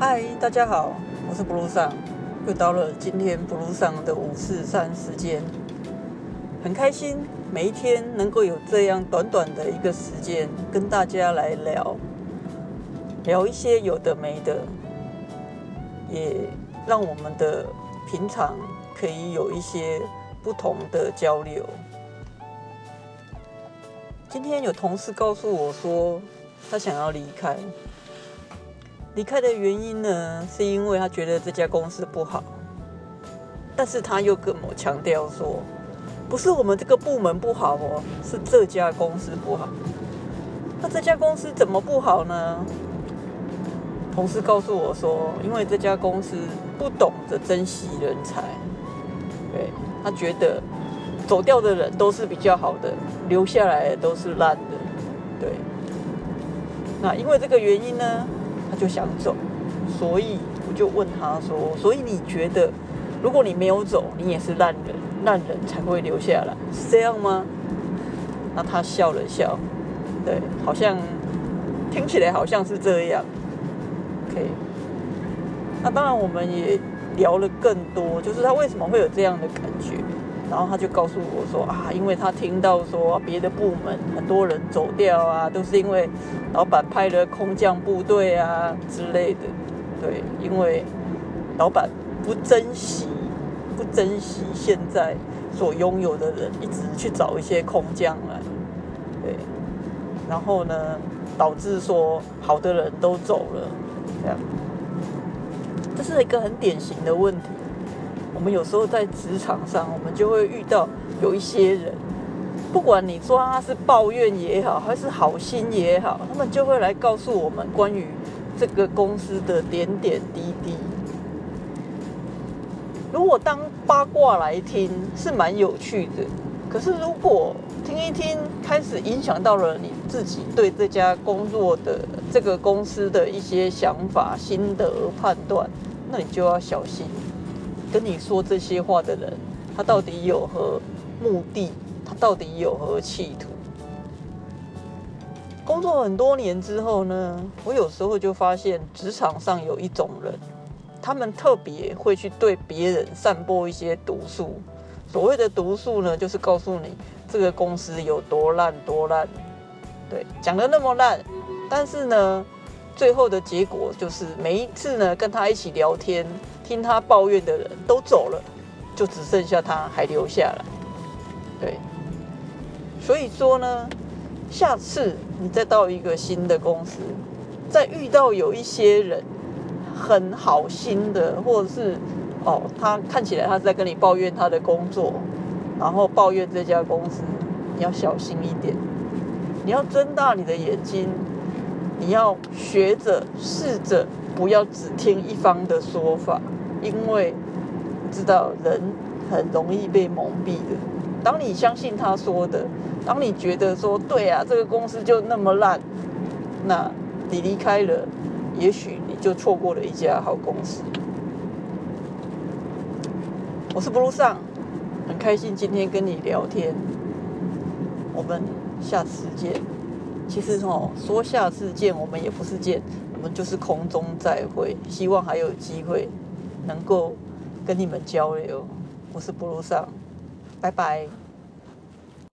嗨，大家好，我是布鲁桑，又到了今天布鲁桑的五四三时间，很开心每一天能够有这样短短的一个时间跟大家来聊，聊一些有的没的，也让我们的平常可以有一些不同的交流。今天有同事告诉我说，他想要离开。离开的原因呢，是因为他觉得这家公司不好，但是他又跟我强调说，不是我们这个部门不好哦，是这家公司不好。那这家公司怎么不好呢？同事告诉我说，因为这家公司不懂得珍惜人才，对他觉得走掉的人都是比较好的，留下来都是烂的，对。那因为这个原因呢？他就想走，所以我就问他说：“所以你觉得，如果你没有走，你也是烂人，烂人才会留下来，是这样吗？”那他笑了笑，对，好像听起来好像是这样。OK，那当然我们也聊了更多，就是他为什么会有这样的感觉。然后他就告诉我说啊，因为他听到说别的部门很多人走掉啊，都是因为老板派了空降部队啊之类的。对，因为老板不珍惜，不珍惜现在所拥有的人，一直去找一些空降来。对，然后呢，导致说好的人都走了，这样，这是一个很典型的问题。我们有时候在职场上，我们就会遇到有一些人，不管你说他是抱怨也好，还是好心也好，他们就会来告诉我们关于这个公司的点点滴滴。如果当八卦来听是蛮有趣的，可是如果听一听，开始影响到了你自己对这家工作的这个公司的一些想法、心得、判断，那你就要小心。跟你说这些话的人，他到底有何目的？他到底有何企图？工作很多年之后呢，我有时候就发现，职场上有一种人，他们特别会去对别人散播一些毒素。所谓的毒素呢，就是告诉你这个公司有多烂多烂。对，讲的那么烂，但是呢，最后的结果就是每一次呢，跟他一起聊天。听他抱怨的人都走了，就只剩下他还留下来。对，所以说呢，下次你再到一个新的公司，再遇到有一些人很好心的，或者是哦，他看起来他在跟你抱怨他的工作，然后抱怨这家公司，你要小心一点，你要睁大你的眼睛，你要学着试着不要只听一方的说法。因为知道人很容易被蒙蔽的。当你相信他说的，当你觉得说对啊，这个公司就那么烂，那你离开了，也许你就错过了一家好公司。我是布鲁上，很开心今天跟你聊天。我们下次见。其实哦，说下次见，我们也不是见，我们就是空中再会。希望还有机会。能够跟你们交流，我是布鲁萨，拜拜。